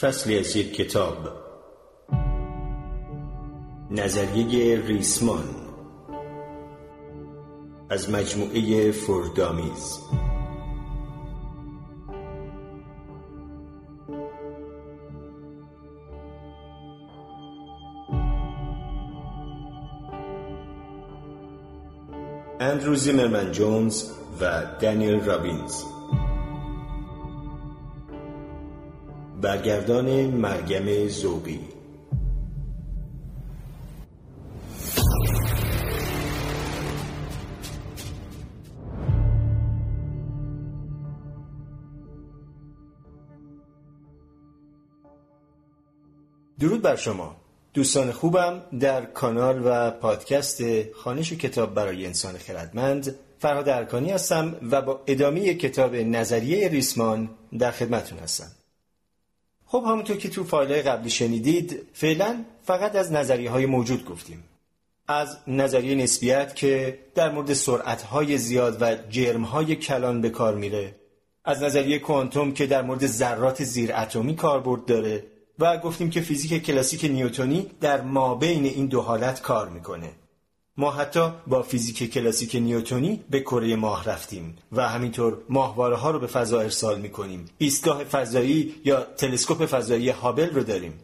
فصلی از یک کتاب. نظریه ریسمان. از مجموعه فردامیز. اندرو زیمرمن جونز و دانیل رابینز. برگردان مرگم زوقی درود بر شما. دوستان خوبم در کانال و پادکست خانش کتاب برای انسان خردمند فرهاد ارکانی هستم و با ادامه کتاب نظریه ریسمان در خدمتون هستم. خب همونطور که تو فایل قبلی شنیدید فعلا فقط از نظریه های موجود گفتیم. از نظریه نسبیت که در مورد سرعت های زیاد و جرم های کلان به کار میره. از نظریه کوانتوم که در مورد ذرات زیر اتمی کاربرد داره. و گفتیم که فیزیک کلاسیک نیوتونی در مابین این دو حالت کار می‌کنه. ما حتی با فیزیک کلاسیک نیوتونی به کره ماه رفتیم و همینطور ماهواره ها رو به فضا ارسال می‌کنیم. ایستگاه فضایی یا تلسکوپ فضایی هابل رو داریم.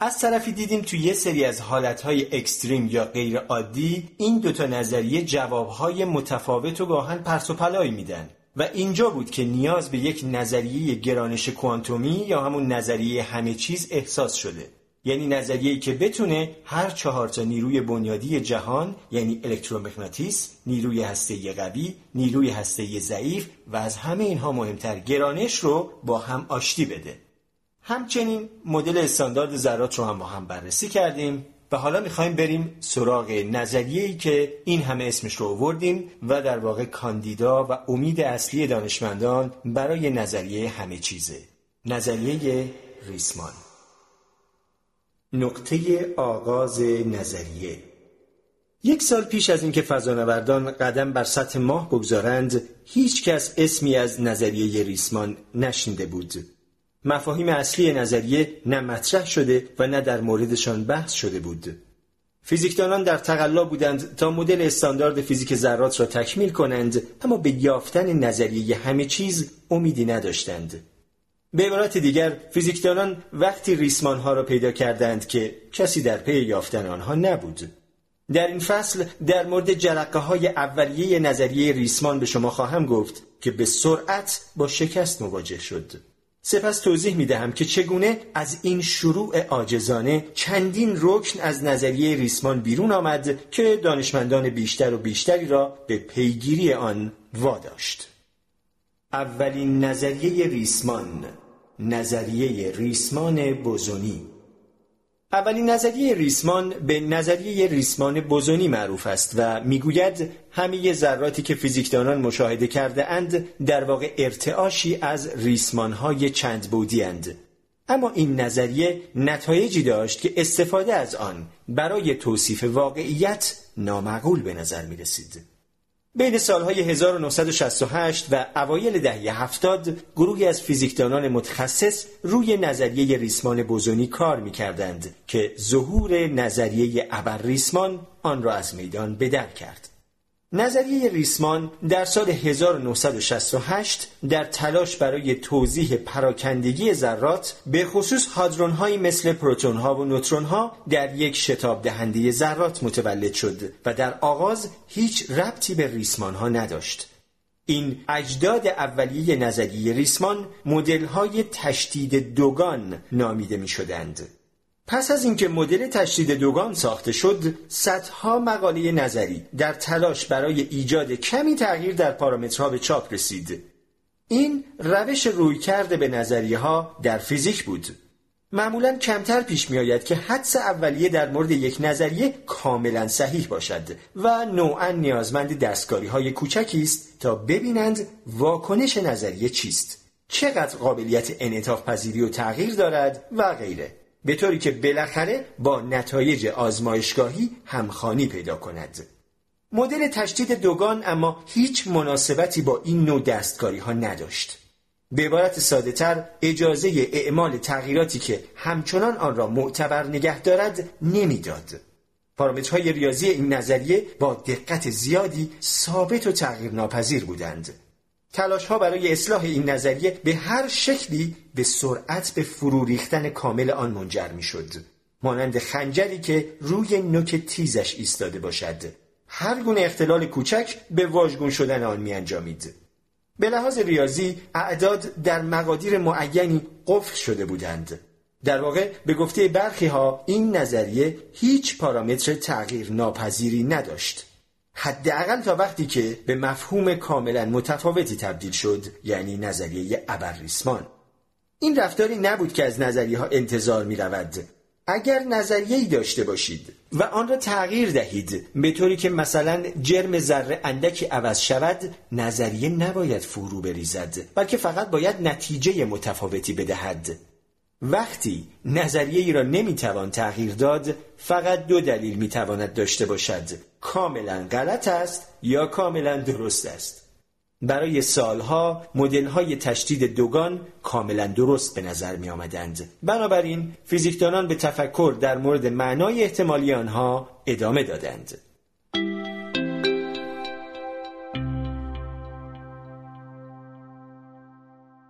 از طرفی دیدیم تو یه سری از حالتهای اکستریم یا غیر عادی این دوتا نظریه جوابهای متفاوت و گاهن پرس و پلایی میدن. و اینجا بود که نیاز به یک نظریه گرانش کوانتومی یا همون نظریه همه چیز احساس شده. یعنی نظریه‌ای که بتونه هر چهار تا نیروی بنیادی جهان یعنی الکترومغناطیس، نیروی هسته قوی، نیروی هسته ضعیف و از همه اینها مهمتر گرانش رو با هم آشتی بده. همچنین مدل استاندارد ذرات رو هم با هم بررسی کردیم و حالا می‌خوایم بریم سراغ نظریه‌ای که این همه اسمش رو آوردیم و در واقع کاندیدا و امید اصلی دانشمندان برای نظریه همه چیزه. نظریه ریسمان نقطه آغاز نظریه. یک سال پیش از اینکه فضانوردان قدم بر سطح ماه بگذارند هیچ کس اسمی از نظریه ریسمان نشنده بود. مفاهیم اصلی نظریه نه مطرح شده و نه در موردشان بحث شده بود. فیزیکدانان در تقلا بودند تا مدل استاندارد فیزیک ذرات را تکمیل کنند اما به یافتن نظریه همه چیز امیدی نداشتند. به عبارت دیگر فیزیکدانان وقتی ریسمان ها را پیدا کردند که کسی در پی یافتن آنها نبود در این فصل در مورد جرقه های اولیه نظریه ریسمان به شما خواهم گفت که به سرعت با شکست مواجه شد سپس توضیح می دهم که چگونه از این شروع آجزانه چندین رکن از نظریه ریسمان بیرون آمد که دانشمندان بیشتر و بیشتری را به پیگیری آن واداشت. اولین نظریه ریسمان نظریه ریسمان بوزونی اولین نظریه ریسمان به نظریه ریسمان بوزونی معروف است و می‌گوید همه ذراتی که فیزیکدانان مشاهده کرده اند در واقع ارتعاشی از ریسمانهای چند بودی اند. اما این نظریه نتایجی داشت که استفاده از آن برای توصیف واقعیت نامعقول به نظر می رسید. بین سالهای 1968 و اوایل دهه 70 گروهی از فیزیکدانان متخصص روی نظریه ریسمان بوزونی کار می کردند که ظهور نظریه ابر ریسمان آن را از میدان بدر کرد. نظریه ریسمان در سال 1968 در تلاش برای توضیح پراکندگی ذرات به خصوص هادرون مثل پروتون ها و نوترون ها در یک شتاب دهنده ذرات متولد شد و در آغاز هیچ ربطی به ریسمان ها نداشت. این اجداد اولیه نظریه ریسمان مدل های تشدید دوگان نامیده می شدند. پس از اینکه مدل تشدید دوگان ساخته شد صدها مقاله نظری در تلاش برای ایجاد کمی تغییر در پارامترها به چاپ رسید. این روش روی کرده به نظریه ها در فیزیک بود. معمولا کمتر پیش می آید که حدس اولیه در مورد یک نظریه کاملا صحیح باشد و نوعا نیازمند دستکاری های کوچکی است تا ببینند واکنش نظریه چیست. چقدر قابلیت انعطاف پذیری و تغییر دارد و غیره. به طوری که بالاخره با نتایج آزمایشگاهی همخانی پیدا کند مدل تشدید دوگان اما هیچ مناسبتی با این نوع دستکاری ها نداشت به عبارت ساده تر اجازه اعمال تغییراتی که همچنان آن را معتبر نگه دارد نمی‌داد. پارامترهای ریاضی این نظریه با دقت زیادی ثابت و تغییر ناپذیر بودند. تلاش ها برای اصلاح این نظریه به هر شکلی به سرعت به فرو ریختن کامل آن منجر می شد. مانند خنجری که روی نوک تیزش ایستاده باشد. هر گونه اختلال کوچک به واژگون شدن آن می انجامید. به لحاظ ریاضی اعداد در مقادیر معینی قفل شده بودند. در واقع به گفته برخی ها این نظریه هیچ پارامتر تغییر ناپذیری نداشت. حداقل تا وقتی که به مفهوم کاملا متفاوتی تبدیل شد یعنی نظریه ابرریسمان. این رفتاری نبود که از نظریه ها انتظار می رود اگر نظریه‌ای داشته باشید و آن را تغییر دهید به طوری که مثلا جرم ذره اندکی عوض شود نظریه نباید فرو بریزد بلکه فقط باید نتیجه متفاوتی بدهد. وقتی نظریه ای را نمی‌توان تغییر داد فقط دو دلیل می‌تواند داشته باشد کاملا غلط است یا کاملا درست است برای سالها های تشدید دوگان کاملا درست به نظر می آمدند. بنابراین فیزیکدانان به تفکر در مورد معنای احتمالی آنها ادامه دادند.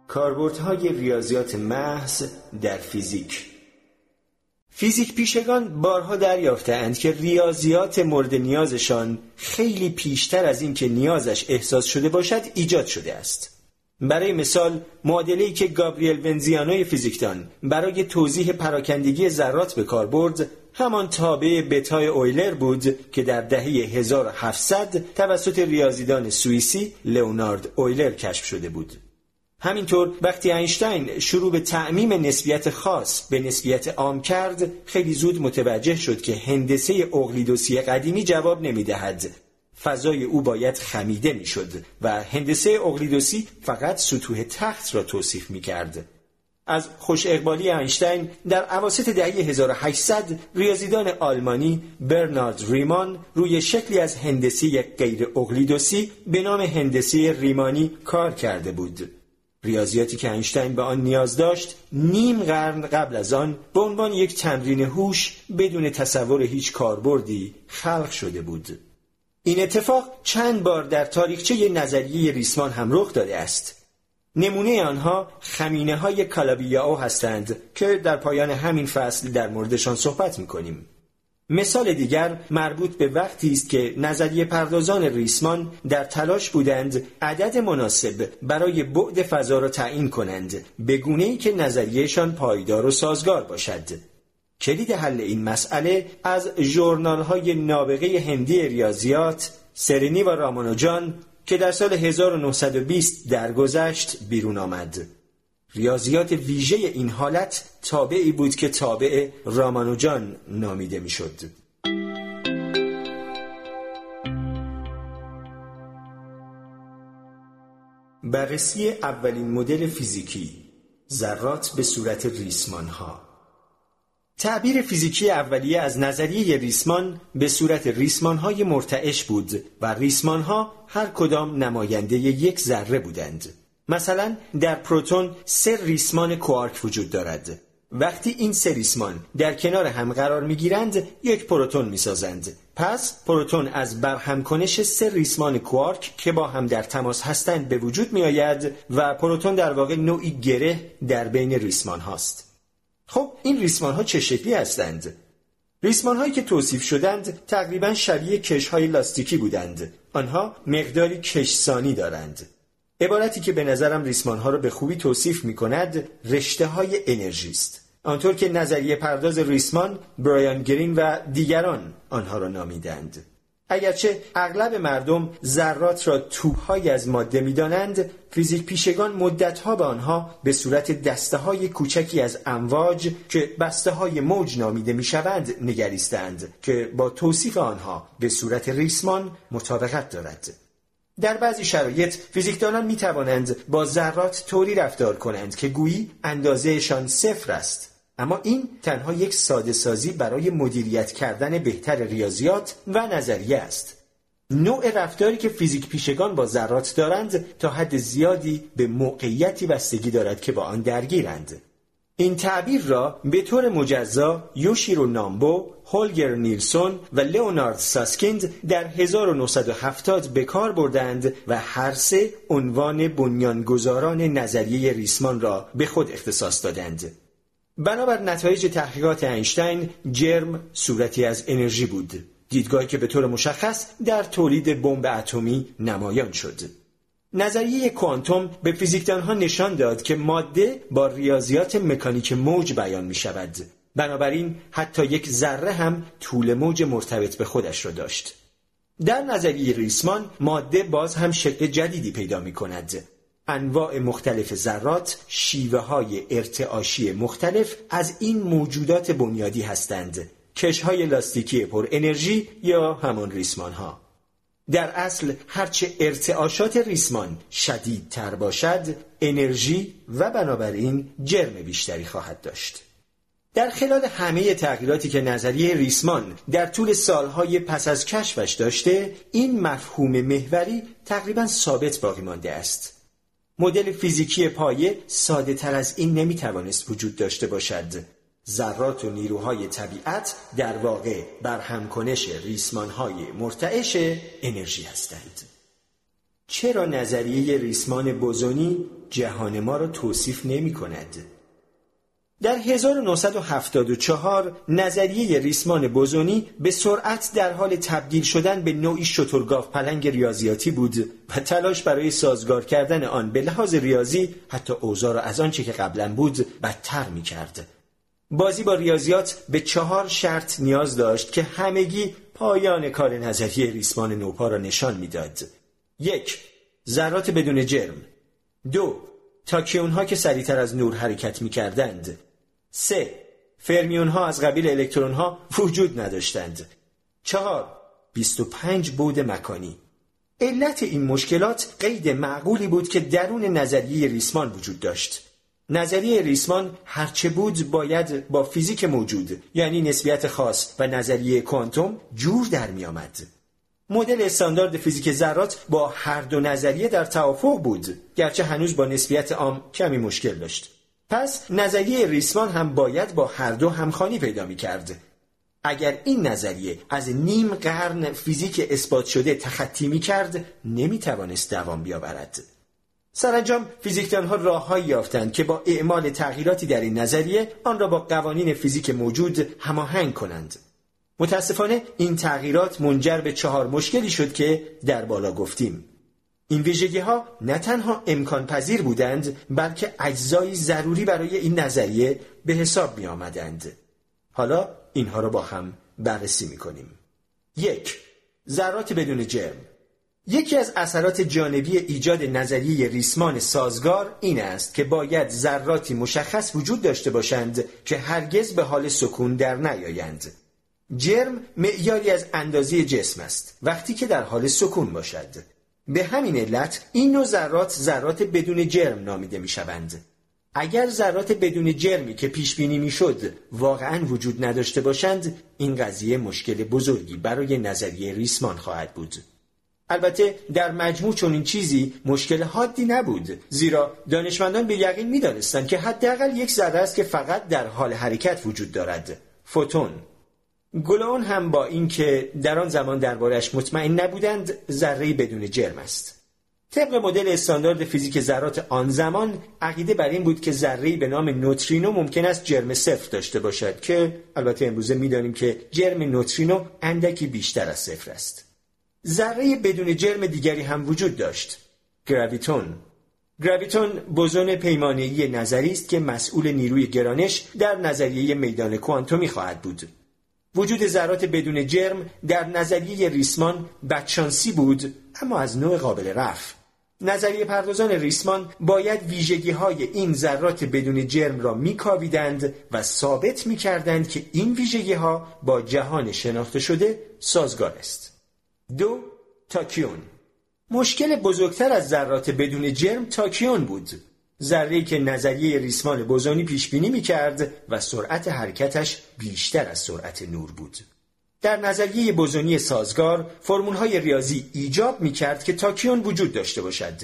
کاربردهای ریاضیات محض در فیزیک فیزیک پیشگان بارها دریافتند که ریاضیات مورد نیازشان خیلی پیشتر از اینکه نیازش احساس شده باشد ایجاد شده است. برای مثال معادله‌ای که گابریل ونزیانوی فیزیکدان برای توضیح پراکندگی ذرات به کار برد همان تابع بتای اویلر بود که در دهه 1700 توسط ریاضیدان سوئیسی لئونارد اویلر کشف شده بود. همینطور وقتی اینشتین شروع به تعمیم نسبیت خاص به نسبیت عام کرد خیلی زود متوجه شد که هندسه اقلیدوسی قدیمی جواب نمی‌دهد فضای او باید خمیده می‌شد و هندسه اقلیدوسی فقط سطوح تخت را توصیف می کرد. از خوش اقبالی اینشتین در عواسط دهه 1800 ریاضیدان آلمانی برنارد ریمان روی شکلی از هندسه غیر اقلیدوسی به نام هندسه ریمانی کار کرده بود. ریاضیاتی که اینشتین به آن نیاز داشت نیم قرن قبل از آن به عنوان یک تمرین هوش بدون تصور هیچ کاربردی خلق شده بود. این اتفاق چند بار در تاریخچه نظریه ریسمان هم رخ داده است. نمونه آنها خمینه های کالابیاو هستند که در پایان همین فصل در موردشان صحبت می‌کنیم. مثال دیگر مربوط به وقتی است که نظریه پردازان ریسمان در تلاش بودند عدد مناسب برای بعد فضا را تعیین کنند به گونه ای که نظریهشان پایدار و سازگار باشد. کلید حل این مسئله از ژورنال های نابغه هندی ریاضیات سرینی و رامانوجان که در سال 1920 درگذشت بیرون آمد. ریاضیات ویژه این حالت تابعی بود که تابع رامانوجان نامیده می‌شد. بررسی اولین مدل فیزیکی ذرات به صورت ریسمان ها تعبیر فیزیکی اولیه از نظریه ریسمان به صورت ریسمان های مرتعش بود و ریسمان ها هر کدام نماینده یک ذره بودند مثلا در پروتون سه ریسمان کوارک وجود دارد وقتی این سه ریسمان در کنار هم قرار می گیرند یک پروتون می سازند. پس پروتون از برهم کنش سه ریسمان کوارک که با هم در تماس هستند به وجود می آید و پروتون در واقع نوعی گره در بین ریسمان هاست. خب این ریسمان ها چه شکلی هستند؟ ریسمان هایی که توصیف شدند تقریبا شبیه کش های لاستیکی بودند. آنها مقداری کشسانی دارند. عبارتی که به نظرم ریسمان ها را به خوبی توصیف می کند رشته های انرژی است. آنطور که نظریه پرداز ریسمان، برایان گرین و دیگران آنها را نامیدند. اگرچه اغلب مردم ذرات را توپهایی از ماده می‌دانند فیزیک پیشگان مدتها به آنها به صورت دسته های کوچکی از امواج که بسته های موج نامیده می‌شوند نگریستند که با توصیف آنها به صورت ریسمان مطابقت دارد در بعضی شرایط فیزیکدانان می توانند با ذرات طوری رفتار کنند که گویی اندازهشان صفر است اما این تنها یک ساده سازی برای مدیریت کردن بهتر ریاضیات و نظریه است نوع رفتاری که فیزیک پیشگان با ذرات دارند تا حد زیادی به موقعیتی بستگی دارد که با آن درگیرند. این تعبیر را به طور مجزا یوشیرو نامبو، هولگر نیلسون و لئونارد ساسکیند در 1970 به کار بردند و هر سه عنوان بنیانگذاران نظریه ریسمان را به خود اختصاص دادند. بنابر نتایج تحقیقات اینشتین جرم صورتی از انرژی بود دیدگاهی که به طور مشخص در تولید بمب اتمی نمایان شد نظریه کوانتوم به فیزیکدانها نشان داد که ماده با ریاضیات مکانیک موج بیان می شود بنابراین حتی یک ذره هم طول موج مرتبط به خودش را داشت. در نظریه ریسمان ماده باز هم شکل جدیدی پیدا می کند انواع مختلف ذرات شیوه های ارتعاشی مختلف از این موجودات بنیادی هستند. کشهای لاستیکی پر انرژی یا همان ریسمان ها در اصل هرچه ارتعاشات ریسمان شدیدتر باشد انرژی و بنابراین جرم بیشتری خواهد داشت در خلال همه تغییراتی که نظریه ریسمان در طول سالهای پس از کشفش داشته این مفهوم محوری تقریبا ثابت باقی مانده است مدل فیزیکی پایه ساده تر از این نمی توانست وجود داشته باشد. ذرات و نیروهای طبیعت در واقع بر همکنش ریسمانهای مرتعش انرژی هستند. چرا نظریه ریسمان بوزونی جهان ما را توصیف نمی کند؟ در 1974 نظریه ریسمان بوزونی به سرعت در حال تبدیل شدن به نوعی شترگاف پلنگ ریاضیاتی بود و تلاش برای سازگار کردن آن به لحاظ ریاضی حتی اوضاع را از آنچه که قبلا بود بدتر می کرد. بازی با ریاضیات به چهار شرط نیاز داشت که همگی پایان کار نظریه ریسمان نوپا را نشان می‌داد. یک ذرات بدون جرم دو تاکیون ها که سریعتر از نور حرکت می کردند سه فرمیون ها از قبیل الکترون ها وجود نداشتند. چهار 25 بود مکانی علت این مشکلات قید معقولی بود که درون نظریه ریسمان وجود داشت. نظریه ریسمان هرچه بود باید با فیزیک موجود یعنی نسبیت خاص و نظریه کوانتوم جور در می آمد. مدل استاندارد فیزیک ذرات با هر دو نظریه در توافق بود گرچه هنوز با نسبیت عام کمی مشکل داشت. پس نظریه ریسمان هم باید با هر دو همخانی پیدا می کرد. اگر این نظریه از نیم قرن فیزیک اثبات شده تخطی می کرد نمی توانست دوام بیاورد. سرانجام فیزیکدانها راههایی یافتند که با اعمال تغییراتی در این نظریه آن را با قوانین فیزیک موجود هماهنگ کنند. متاسفانه این تغییرات منجر به چهار مشکلی شد که در بالا گفتیم. این ویژگی ها نه تنها امکان پذیر بودند بلکه اجزایی ضروری برای این نظریه به حساب می آمدند. حالا اینها را با هم بررسی می کنیم. یک ذرات بدون جرم یکی از اثرات جانبی ایجاد نظریه ریسمان سازگار این است که باید ذراتی مشخص وجود داشته باشند که هرگز به حال سکون در نیایند. جرم معیاری از اندازه جسم است وقتی که در حال سکون باشد. به همین علت این نوع ذرات ذرات بدون جرم نامیده می شوند. اگر ذرات بدون جرمی که پیش بینی می شد واقعا وجود نداشته باشند این قضیه مشکل بزرگی برای نظریه ریسمان خواهد بود. البته در مجموع چنین چیزی مشکل حادی نبود زیرا دانشمندان به یقین می‌دانستند که حداقل یک ذره است که فقط در حال حرکت وجود دارد. فوتون گلون هم با اینکه در آن زمان دربارش مطمئن نبودند ذره بدون جرم است. طبق مدل استاندارد فیزیک ذرات آن زمان عقیده بر این بود که ذره به نام نوترینو ممکن است جرم صفر داشته باشد که البته امروزه می‌دانیم که جرم نوترینو اندکی بیشتر از صفر است. ذره بدون جرم دیگری هم وجود داشت. گراویتون. گراویتون بوزون پیمانه‌ای نظری است که مسئول نیروی گرانش در نظریه میدان کوانتومی خواهد بود. وجود ذرات بدون جرم در نظریه ریسمان بدشانسی بود اما از نوع قابل رفع. نظریه پردازان ریسمان باید ویژگی های این ذرات بدون جرم را میکاویدند و ثابت می‌کردند که این ویژگی ها با جهان شناخته شده سازگار است. دو تاکیون. مشکل بزرگتر از ذرات بدون جرم تاکیون بود. ذره که نظریه ریسمان بوزونی پیش بینی می کرد و سرعت حرکتش بیشتر از سرعت نور بود. در نظریه بوزونی سازگار های ریاضی ایجاب می کرد که تاکیون وجود داشته باشد.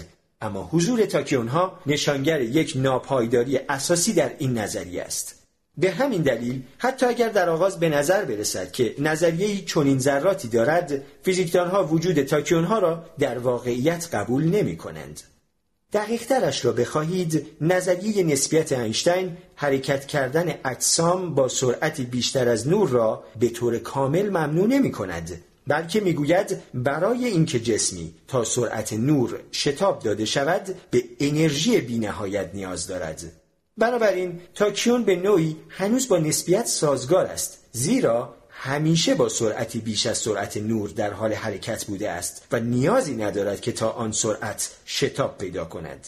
اما حضور تاکیون ها نشانگر یک ناپایداری اساسی در این نظریه است. به همین دلیل حتی اگر در آغاز به نظر برسد که نظریه چنین ذراتی دارد فیزیکدانها وجود تاکیون ها را در واقعیت قبول نمی کنند. دقیقترش را بخواهید نظریه نسبیت اینشتین حرکت کردن اجسام با سرعتی بیشتر از نور را به طور کامل ممنوع نمی کند بلکه می‌گوید برای اینکه جسمی تا سرعت نور شتاب داده شود به انرژی بینهایت نیاز دارد بنابراین تاکیون به نوعی هنوز با نسبیت سازگار است زیرا همیشه با سرعتی بیش از سرعت نور در حال حرکت بوده است و نیازی ندارد که تا آن سرعت شتاب پیدا کند.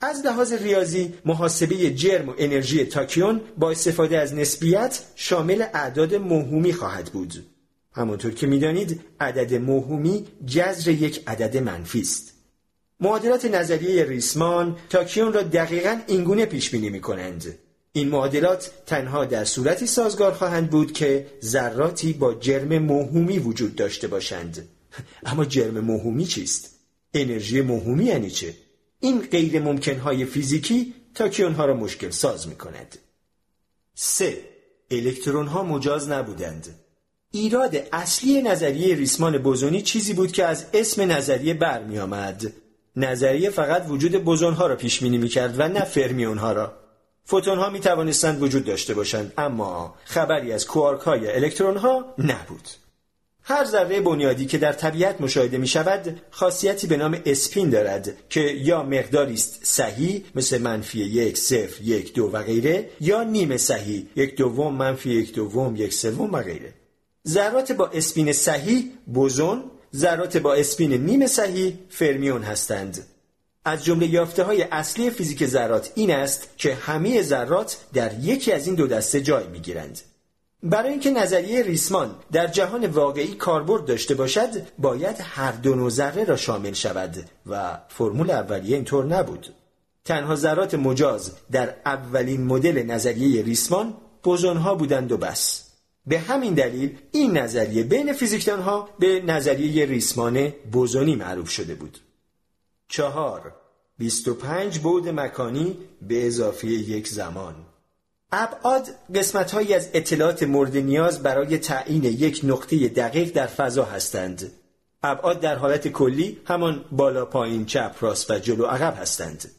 از لحاظ ریاضی محاسبه جرم و انرژی تاکیون با استفاده از نسبیت شامل اعداد موهومی خواهد بود. همانطور که می‌دانید عدد موهومی جذر یک عدد منفی است. معادلات نظریه ریسمان تاکیون را دقیقا اینگونه پیش بینی می کنند. این معادلات تنها در صورتی سازگار خواهند بود که ذراتی با جرم موهومی وجود داشته باشند. اما جرم موهومی چیست؟ انرژی موهومی یعنی چه؟ این غیر ممکنهای فیزیکی تاکیون ها را مشکل ساز می کند. 3. الکترون ها مجاز نبودند. ایراد اصلی نظریه ریسمان بوزونی چیزی بود که از اسم نظریه برمی آمد. نظریه فقط وجود بوزون ها را پیش بینی می کرد و نه فرمیون ها را. فوتون ها می توانستند وجود داشته باشند اما خبری از کوارک های الکترون ها نبود. هر ذره بنیادی که در طبیعت مشاهده می شود خاصیتی به نام اسپین دارد که یا مقداری است صحیح مثل منفی یک صفر یک دو و غیره یا نیمه صحیح یک دوم منفی یک دوم یک سوم و غیره ذرات با اسپین صحیح بوزون ذرات با اسپین نیم صحیح فرمیون هستند. از جمله یافته های اصلی فیزیک ذرات این است که همه ذرات در یکی از این دو دسته جای می گیرند. برای اینکه نظریه ریسمان در جهان واقعی کاربرد داشته باشد باید هر دو نوع ذره را شامل شود و فرمول اولیه اینطور نبود. تنها ذرات مجاز در اولین مدل نظریه ریسمان بوزون ها بودند و بس. به همین دلیل این نظریه بین فیزیکدان ها به نظریه ریسمان بوزونی معروف شده بود. چهار 25 بود مکانی به اضافه یک زمان ابعاد قسمت از اطلاعات مورد نیاز برای تعیین یک نقطه دقیق در فضا هستند. ابعاد در حالت کلی همان بالا پایین چپ راست و جلو عقب هستند.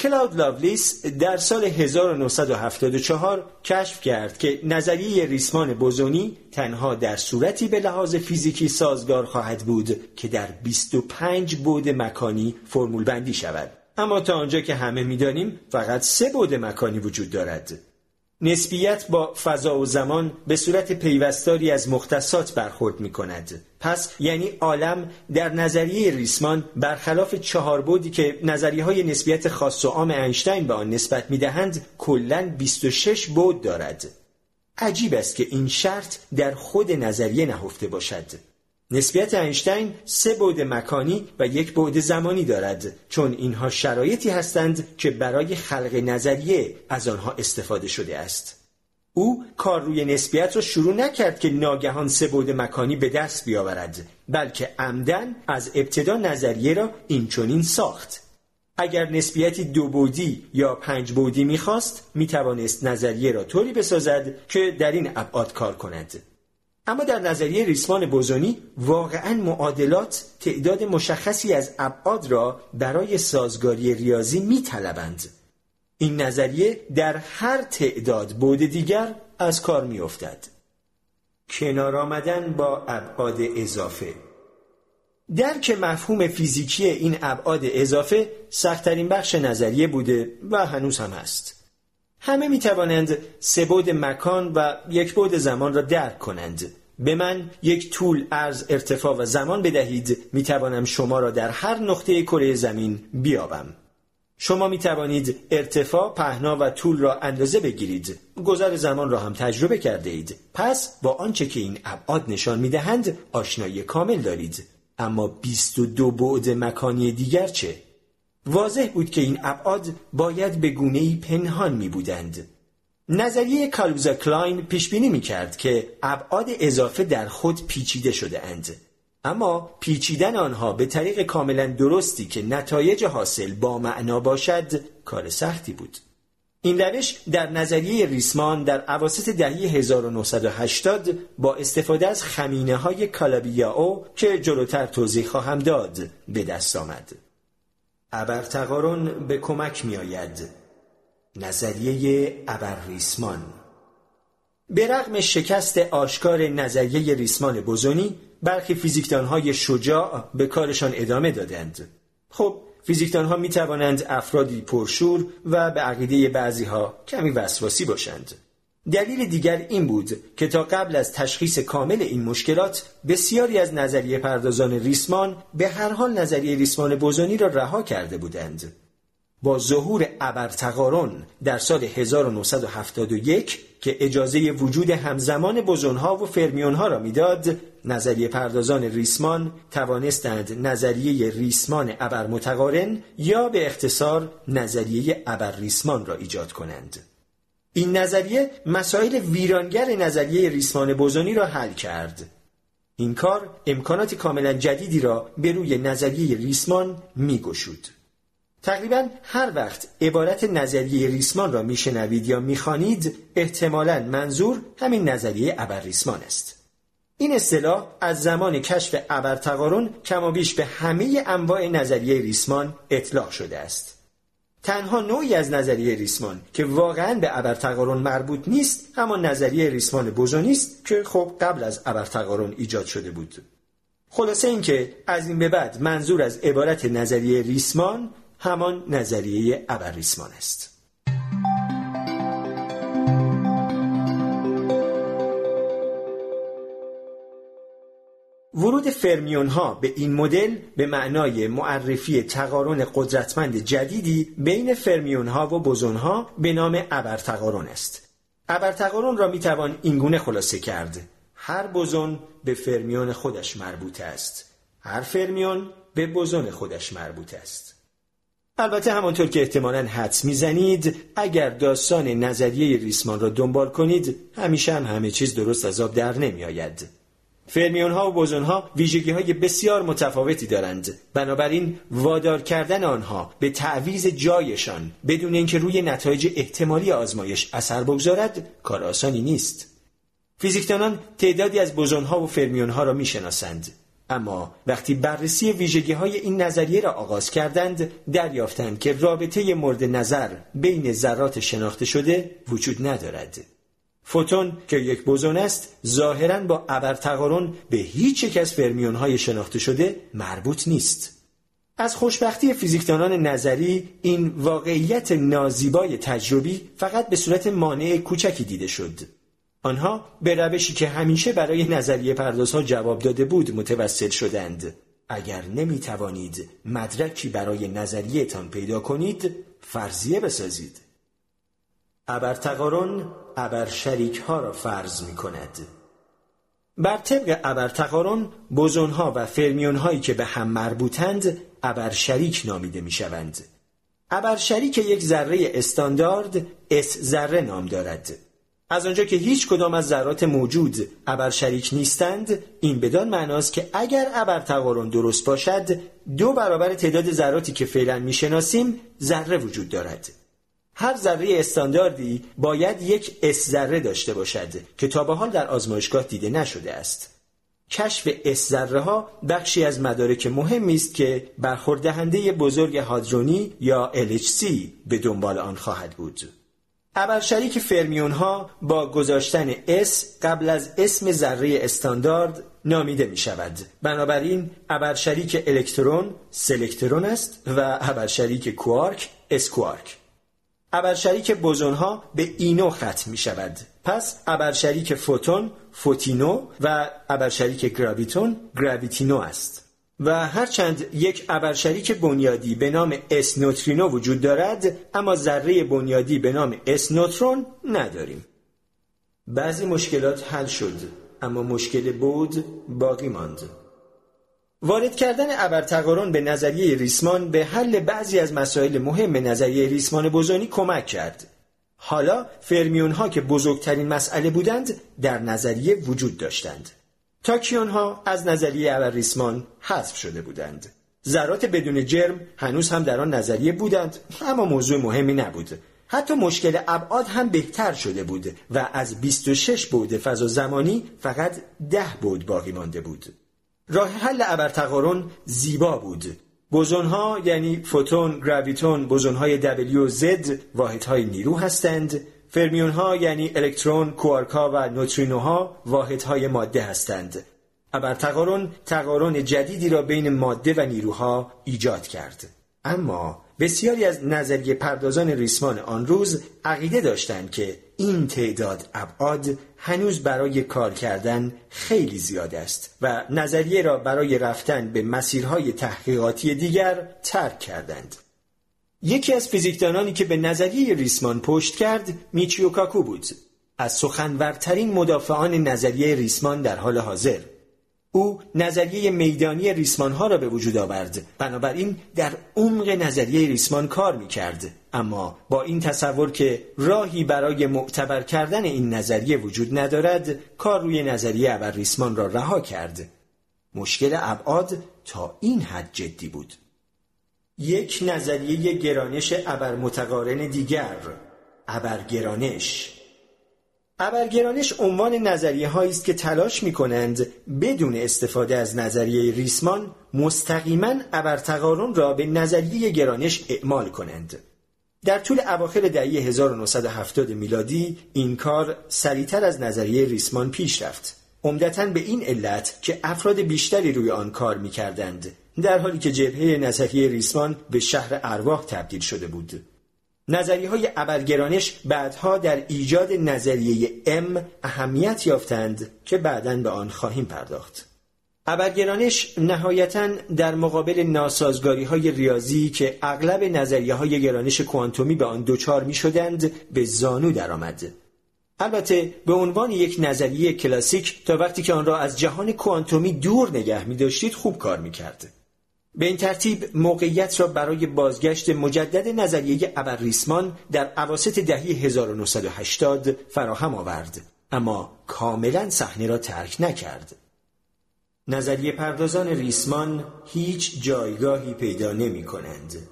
کلاود لاولیس در سال 1974 کشف کرد که نظریه ریسمان بوزونی تنها در صورتی به لحاظ فیزیکی سازگار خواهد بود که در 25 بود مکانی فرمول بندی شود. اما تا آنجا که همه می‌دانیم فقط سه بود مکانی وجود دارد. نسبیت با فضا و زمان به صورت پیوستاری از مختصات برخورد می کند. پس یعنی عالم در نظریه ریسمان برخلاف چهار بودی که نظریه های نسبیت خاص و عام اینشتین به آن نسبت می دهند کلا 26 بود دارد. عجیب است که این شرط در خود نظریه نهفته باشد. نسبیت اینشتین سه بعد مکانی و یک بعد زمانی دارد چون اینها شرایطی هستند که برای خلق نظریه از آنها استفاده شده است. او کار روی نسبیت را شروع نکرد که ناگهان سه بعد مکانی به دست بیاورد بلکه عمدن از ابتدا نظریه را اینچنین ساخت. اگر نسبیتی دو بودی یا پنج بودی می‌خواست می‌توانست نظریه را طوری بسازد که در این ابعاد کار کند. اما در نظریه ریسمان بوزونی واقعا معادلات تعداد مشخصی از ابعاد را برای سازگاری ریاضی میطلبند. این نظریه در هر تعداد بود دیگر از کار میافتد. کنار آمدن با ابعاد اضافه. درک مفهوم فیزیکی این ابعاد اضافه سختترین بخش نظریه بوده و هنوز هم هست. همه می توانند سه بود مکان و یک بود زمان را درک کنند به من یک طول ارز ارتفاع و زمان بدهید می توانم شما را در هر نقطه کره زمین بیابم شما می توانید ارتفاع، پهنا و طول را اندازه بگیرید. گذر زمان را هم تجربه کرده اید. پس با آنچه که این ابعاد نشان می دهند آشنایی کامل دارید. اما 22 بعد مکانی دیگر چه؟ واضح بود که این ابعاد باید به گونه‌ای پنهان می بودند. نظریه کالوزا کلاین پیش بینی می کرد که ابعاد اضافه در خود پیچیده شده اند. اما پیچیدن آنها به طریق کاملا درستی که نتایج حاصل با معنا باشد کار سختی بود. این روش در نظریه ریسمان در عواسط دهه 1980 با استفاده از خمینه های کالابیاو که جلوتر توضیح خواهم داد به دست آمد. ابرتقارن به کمک می آید. نظریه ابرریسمان به رغم شکست آشکار نظریه ریسمان بوزونی برخی فیزیکدانهای شجاع به کارشان ادامه دادند. خب فیزیکدان ها می توانند افرادی پرشور و به عقیده بعضی ها کمی وسواسی باشند. دلیل دیگر این بود که تا قبل از تشخیص کامل این مشکلات بسیاری از نظریه پردازان ریسمان به هر حال نظریه ریسمان بوزونی را رها کرده بودند. با ظهور ابرتقارن در سال 1971 که اجازه وجود همزمان بوزونها و فرمیونها را می‌داد نظریه پردازان ریسمان توانستند نظریه ریسمان ابرمتقارن یا به اختصار نظریه ابرریسمان را ایجاد کنند این نظریه مسائل ویرانگر نظریه ریسمان بوزونی را حل کرد. این کار امکانات کاملا جدیدی را به روی نظریه ریسمان میگشود. تقریبا هر وقت عبارت نظریه ریسمان را میشنوید یا می‌خوانید احتمالا منظور همین نظریه ابرریسمان است. این اصطلاح از زمان کشف ابرتقارن کمابیش به همه انواع نظریه ریسمان اطلاق شده است. تنها نوعی از نظریه ریسمان که واقعا به ابرتقارن مربوط نیست همان نظریه ریسمان بوزونی است که خب قبل از ابرتقارن ایجاد شده بود. خلاصه اینکه از این به بعد منظور از عبارت نظریه ریسمان همان نظریه ابرریسمان است. ورود فرمیون ها به این مدل به معنای معرفی تقارن قدرتمند جدیدی بین فرمیون ها و بوزون ها به نام ابرتقارن است. ابرتقارن را می توان اینگونه خلاصه کرد. هر بوزون به فرمیون خودش مربوط است. هر فرمیون به بوزون خودش مربوط است. البته همانطور که احتمالا حدس می‌زنید اگر داستان نظریه ریسمان را دنبال کنید همیشه هم همه چیز درست از آب در نمی آید. فرمیون ها و بوزون ها ویژگی های بسیار متفاوتی دارند. بنابراین وادار کردن آنها به تعویز جایشان بدون اینکه روی نتایج احتمالی آزمایش اثر بگذارد کار آسانی نیست. فیزیکدانان تعدادی از بوزون ها و فرمیون ها را می‌شناسند. اما وقتی بررسی ویژگی های این نظریه را آغاز کردند دریافتند که رابطه مورد نظر بین ذرات شناخته شده وجود ندارد. فوتون که یک بوزون است ظاهرا با ابرتقارن به هیچ یک از فرمیون های شناخته شده مربوط نیست. از خوشبختی فیزیکدانان نظری این واقعیت نازیبای تجربی فقط به صورت مانع کوچکی دیده شد. آنها به روشی که همیشه برای نظریه پردازها جواب داده بود متوسل شدند. اگر نمی توانید مدرکی برای نظریهتان پیدا کنید فرضیه بسازید. ابرتقارن ابر شریک ها را فرض می کند. بر طبق ابرتقارن بوزون ها و فرمیون هایی که به هم مربوطند ابر شریک نامیده می شوند. ابر شریک یک ذره استاندارد اس ذره نام دارد. از آنجا که هیچ کدام از ذرات موجود ابر شریک نیستند این بدان معناست که اگر ابر تقارن درست باشد دو برابر تعداد ذراتی که فعلا می‌شناسیم ذره وجود دارد هر ذره استانداردی باید یک اس ذره داشته باشد که تا به حال در آزمایشگاه دیده نشده است. کشف اس ذره ها بخشی از مدارک مهمی است که برخوردهنده بزرگ هادرونی یا LHC به دنبال آن خواهد بود. ابرشریک فرمیون ها با گذاشتن S قبل از اسم ذره استاندارد نامیده می شود. بنابراین ابرشریک الکترون سلکترون است و ابرشریک کوارک اسکوارک. ابرشریک بوزون ها به اینو ختم می شود پس ابرشریک فوتون فوتینو و ابرشریک گراویتون گراویتینو است. و هرچند یک ابرشریک بنیادی به نام اس نوترینو وجود دارد اما ذره بنیادی به نام اس نوترون نداریم. بعضی مشکلات حل شد اما مشکل بعد باقی ماند. وارد کردن ابرتقارن به نظریه ریسمان به حل بعضی از مسائل مهم نظریه ریسمان بوزونی کمک کرد. حالا فرمیون ها که بزرگترین مسئله بودند در نظریه وجود داشتند. تاکیون ها از نظریه ابرریسمان حذف شده بودند. ذرات بدون جرم هنوز هم در آن نظریه بودند اما موضوع مهمی نبود. حتی مشکل ابعاد هم بهتر شده بود و از 26 بعد فضا زمانی فقط 10 بعد باقی مانده بود. راه حل ابرتقارن زیبا بود. ها یعنی فوتون، گراویتون، های W و Z واحدهای نیرو هستند. فرمیون ها یعنی الکترون، کوارکا و نوترینوها واحدهای ماده هستند. ابرتقارن تقارن جدیدی را بین ماده و نیروها ایجاد کرد. اما بسیاری از نظریه پردازان ریسمان آن روز عقیده داشتند که این تعداد ابعاد هنوز برای کار کردن خیلی زیاد است و نظریه را برای رفتن به مسیرهای تحقیقاتی دیگر ترک کردند. یکی از فیزیکدانانی که به نظریه ریسمان پشت کرد میچیو کاکو بود. از سخنورترین مدافعان نظریه ریسمان در حال حاضر او نظریه میدانی ریسمان ها را به وجود آورد. بنابراین در عمق نظریه ریسمان کار می کرد اما با این تصور که راهی برای معتبر کردن این نظریه وجود ندارد کار روی نظریه ابر ریسمان را رها کرد. مشکل ابعاد تا این حد جدی بود. یک نظریه گرانش ابر متقارن دیگر ابرگرانش. ابرگرانش عنوان نظریه هایی است که تلاش می کنند بدون استفاده از نظریه ریسمان مستقیما ابرتقارن را به نظریه گرانش اعمال کنند. در طول اواخر دهه 1970 میلادی این کار سریعتر از نظریه ریسمان پیش رفت. عمدتا به این علت که افراد بیشتری روی آن کار می کردند در حالی که جبهه نظریه ریسمان به شهر ارواح تبدیل شده بود. نظریه های ابرگرانش بعدها در ایجاد نظریه ام اهمیت یافتند که بعدا به آن خواهیم پرداخت. ابرگرانش نهایتا در مقابل ناسازگاری های ریاضی که اغلب نظریه های گرانش کوانتومی به آن دچار می شدند به زانو درآمد. البته به عنوان یک نظریه کلاسیک تا وقتی که آن را از جهان کوانتومی دور نگه می داشتید خوب کار می کرد. به این ترتیب موقعیت را برای بازگشت مجدد نظریه ابرریسمان در عواسط دهه 1980 فراهم آورد اما کاملا صحنه را ترک نکرد نظریه پردازان ریسمان هیچ جایگاهی پیدا نمی کنند.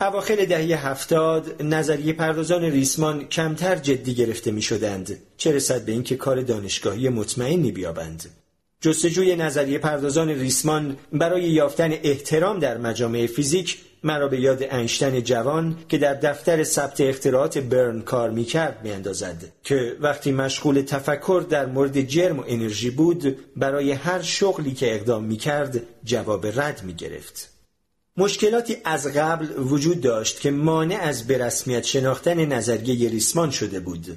اواخر دهه هفتاد نظریه پردازان ریسمان کمتر جدی گرفته می شدند چه رسد به اینکه کار دانشگاهی مطمئنی بیابند. جستجوی نظریه پردازان ریسمان برای یافتن احترام در مجامع فیزیک مرا به یاد انشتن جوان که در دفتر ثبت اختراعات برن کار می‌کرد میاندازد که وقتی مشغول تفکر در مورد جرم و انرژی بود برای هر شغلی که اقدام می‌کرد جواب رد می‌گرفت. مشکلاتی از قبل وجود داشت که مانع از به رسمیت شناختن نظریه ریسمان شده بود.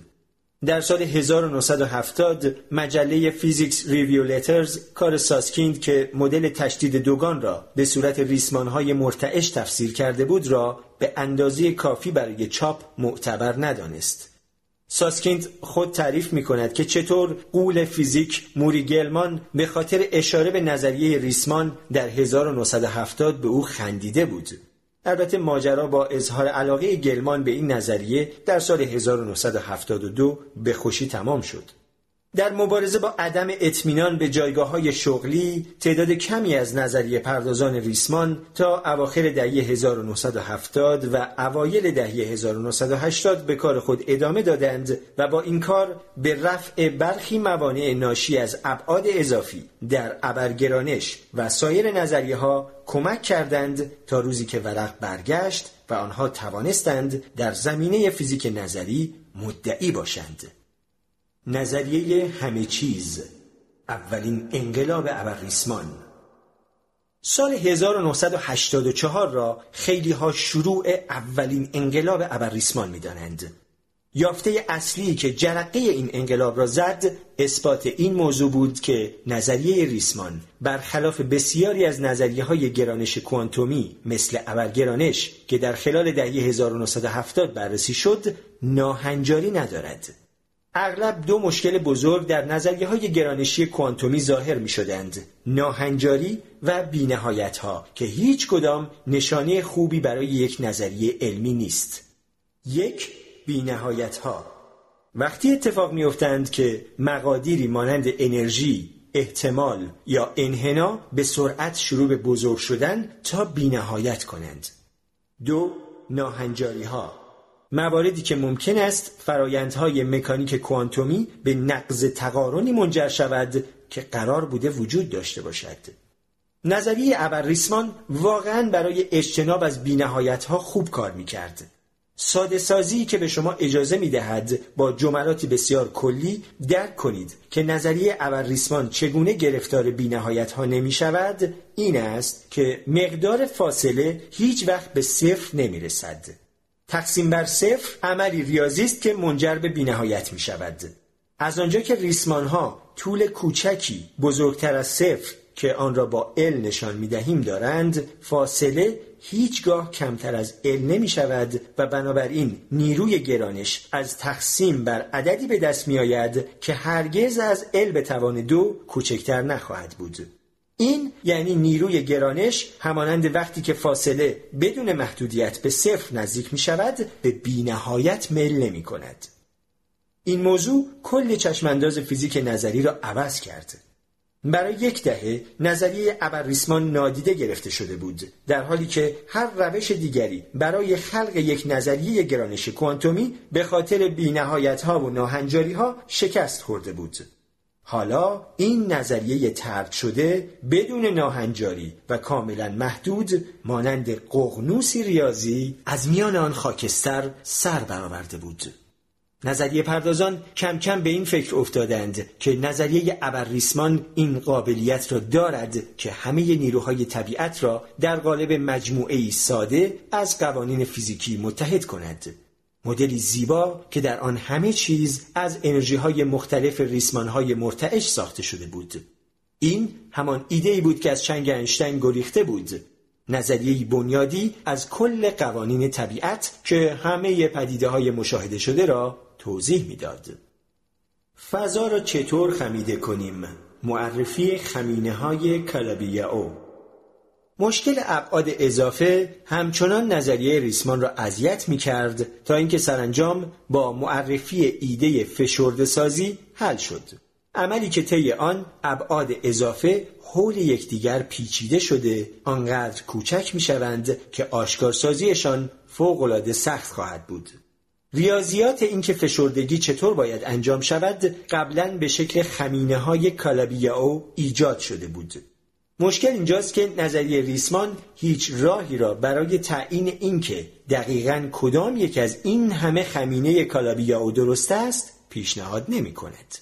در سال 1970 مجله Physics Review Letters کار ساسکیند که مدل تشدید دوگان را به صورت ریسمانهای مرتعش تفسیر کرده بود را به اندازه کافی برای چاپ معتبر ندانست. ساسکیند خود تعریف می کند که چطور غول فیزیک موری گلمان به خاطر اشاره به نظریه ریسمان در 1970 به او خندیده بود. البته ماجرا با اظهار علاقه گلمان به این نظریه در سال 1972 به خوشی تمام شد. در مبارزه با عدم اطمینان به جایگاه های شغلی تعداد کمی از نظریه پردازان ریسمان تا اواخر دهه 1970 و اوایل دهه 1980 به کار خود ادامه دادند و با این کار به رفع برخی موانع ناشی از ابعاد اضافی در ابرگرانش و سایر نظریه ها کمک کردند تا روزی که ورق برگشت و آنها توانستند در زمینه فیزیک نظری مدعی باشند. نظریه همه چیز اولین انقلاب ابرریسمان سال 1984 را خیلی ها شروع اولین انقلاب ابرریسمان می دانند. یافته اصلی که جرقه این انقلاب را زد اثبات این موضوع بود که نظریه ریسمان برخلاف بسیاری از نظریه های گرانش کوانتومی مثل ابرگرانش که در خلال دهه 1970 بررسی شد ناهنجاری ندارد. اغلب دو مشکل بزرگ در نظریه های گرانشی کوانتومی ظاهر می شدند ناهنجاری و بینهایت ها که هیچ کدام نشانه خوبی برای یک نظریه علمی نیست. یک بینهایت ها وقتی اتفاق میافتند که مقادیری مانند انرژی، احتمال یا انحنا به سرعت شروع به بزرگ شدن تا بینهایت کنند. دو ناهنجاری ها مواردی که ممکن است فرایندهای مکانیک کوانتومی به نقض تقارنی منجر شود که قرار بوده وجود داشته باشد. نظریه ابرریسمان واقعا برای اجتناب از بینهایت ها خوب کار می کرد. ساده سازی که به شما اجازه می دهد با جملاتی بسیار کلی درک کنید که نظریه ابرریسمان چگونه گرفتار بینهایت ها نمی شود این است که مقدار فاصله هیچ وقت به صفر نمی رسد. تقسیم بر صفر عملی ریاضی است که منجر به بینهایت می شود. از آنجا که ریسمان ها طول کوچکی بزرگتر از صفر که آن را با ال نشان می دهیم دارند فاصله هیچگاه کمتر از ال نمی شود و بنابراین نیروی گرانش از تقسیم بر عددی به دست می آید که هرگز از ال به توان دو کوچکتر نخواهد بود. این یعنی نیروی گرانش همانند وقتی که فاصله بدون محدودیت به صفر نزدیک می شود به بینهایت مل نمی کند. این موضوع کل چشمانداز فیزیک نظری را عوض کرد. برای یک دهه نظریه ابرریسمان نادیده گرفته شده بود در حالی که هر روش دیگری برای خلق یک نظریه گرانش کوانتومی به خاطر بینهایت ها و ناهنجاری ها شکست خورده بود حالا این نظریه ترک شده بدون ناهنجاری و کاملا محدود مانند قغنوسی ریاضی از میان آن خاکستر سر برآورده بود نظریه پردازان کم کم به این فکر افتادند که نظریه ابرریسمان این قابلیت را دارد که همه نیروهای طبیعت را در قالب مجموعه ساده از قوانین فیزیکی متحد کند. مدلی زیبا که در آن همه چیز از انرژی های مختلف ریسمان های مرتعش ساخته شده بود. این همان ایده ای بود که از چنگ انشتین گریخته بود نظریه بنیادی از کل قوانین طبیعت که همه پدیده های مشاهده شده را توضیح می‌داد. فضا را چطور خمیده کنیم؟ معرفی خمینه های او مشکل ابعاد اضافه همچنان نظریه ریسمان را اذیت می کرد تا اینکه سرانجام با معرفی ایده فشرده سازی حل شد. عملی که طی آن ابعاد اضافه حول یکدیگر پیچیده شده آنقدر کوچک می شوند که آشکارسازیشان فوقالعاده سخت خواهد بود. ریاضیات اینکه فشردگی چطور باید انجام شود قبلا به شکل خمینه های او ایجاد شده بود. مشکل اینجاست که نظریه ریسمان هیچ راهی را برای تعیین اینکه دقیقا کدام یک از این همه خمینه او درست است پیشنهاد نمی کند.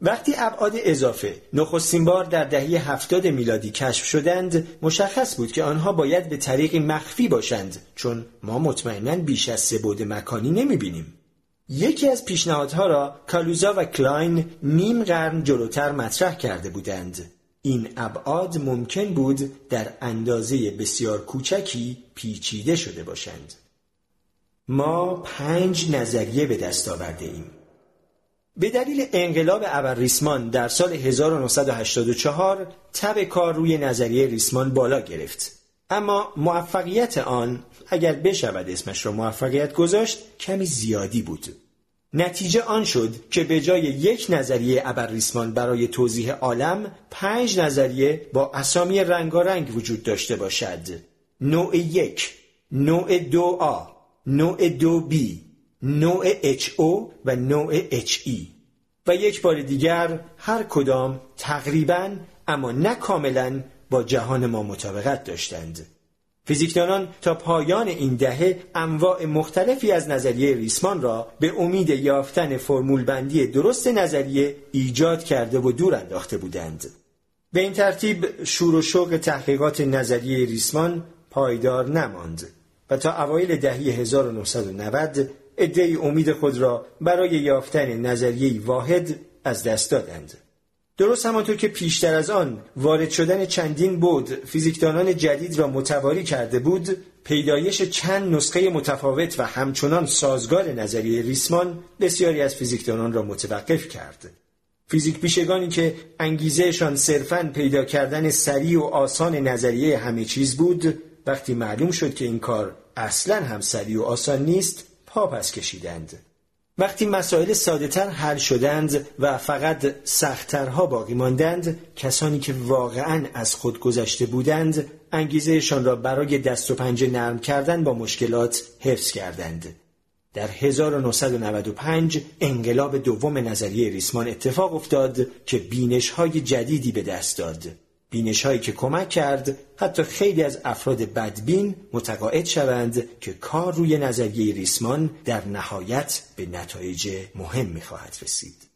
وقتی ابعاد اضافه نخستین بار در دهه هفتاد میلادی کشف شدند مشخص بود که آنها باید به طریقی مخفی باشند چون ما مطمئنا بیش از سه بود مکانی نمی بینیم. یکی از پیشنهادها را کالوزا و کلاین نیم قرن جلوتر مطرح کرده بودند. این ابعاد ممکن بود در اندازه بسیار کوچکی پیچیده شده باشند. ما پنج نظریه به دست آورده ایم. به دلیل انقلاب ابر در سال 1984 تب کار روی نظریه ریسمان بالا گرفت اما موفقیت آن اگر بشود اسمش را موفقیت گذاشت کمی زیادی بود نتیجه آن شد که به جای یک نظریه ابرریسمان برای توضیح عالم پنج نظریه با اسامی رنگارنگ وجود داشته باشد. نوع یک نوع دو آ نوع دو بی نوع HO و نوع HE و یک بار دیگر هر کدام تقریبا اما نه کاملا با جهان ما مطابقت داشتند. فیزیکدانان تا پایان این دهه انواع مختلفی از نظریه ریسمان را به امید یافتن فرمول بندی درست نظریه ایجاد کرده و دور انداخته بودند به این ترتیب شور و شوق تحقیقات نظریه ریسمان پایدار نماند و تا اوایل دهه 1990 عدهای امید خود را برای یافتن نظریه واحد از دست دادند. درست همانطور که پیشتر از آن وارد شدن چندین بود فیزیکدانان جدید را متواری کرده بود پیدایش چند نسخه متفاوت و همچنان سازگار نظریه ریسمان بسیاری از فیزیکدانان را متوقف کرد فیزیک پیشگانی که انگیزهشان صرفا پیدا کردن سریع و آسان نظریه همه چیز بود وقتی معلوم شد که این کار اصلا هم سریع و آسان نیست پا پس کشیدند. وقتی مسائل ساده تر حل شدند و فقط سختترها باقی ماندند کسانی که واقعا از خود گذشته بودند انگیزهشان را برای دست و پنجه نرم کردن با مشکلات حفظ کردند. در 1995 انقلاب دوم نظریه ریسمان اتفاق افتاد که بینش های جدیدی به دست داد. بینش هایی که کمک کرد حتی خیلی از افراد بدبین متقاعد شوند که کار روی نظریه ریسمان در نهایت به نتایج مهم می‌خواهد رسید.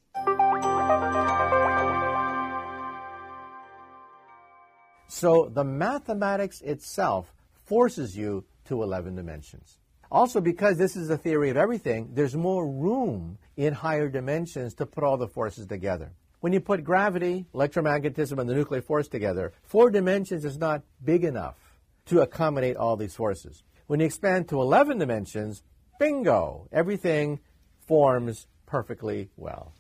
So the mathematics itself forces you to 11 dimensions. Also, because this is a theory of everything, there's more room in higher dimensions to put all the forces together. When you put gravity, electromagnetism, and the nuclear force together, four dimensions is not big enough to accommodate all these forces. When you expand to 11 dimensions, bingo, everything forms perfectly well.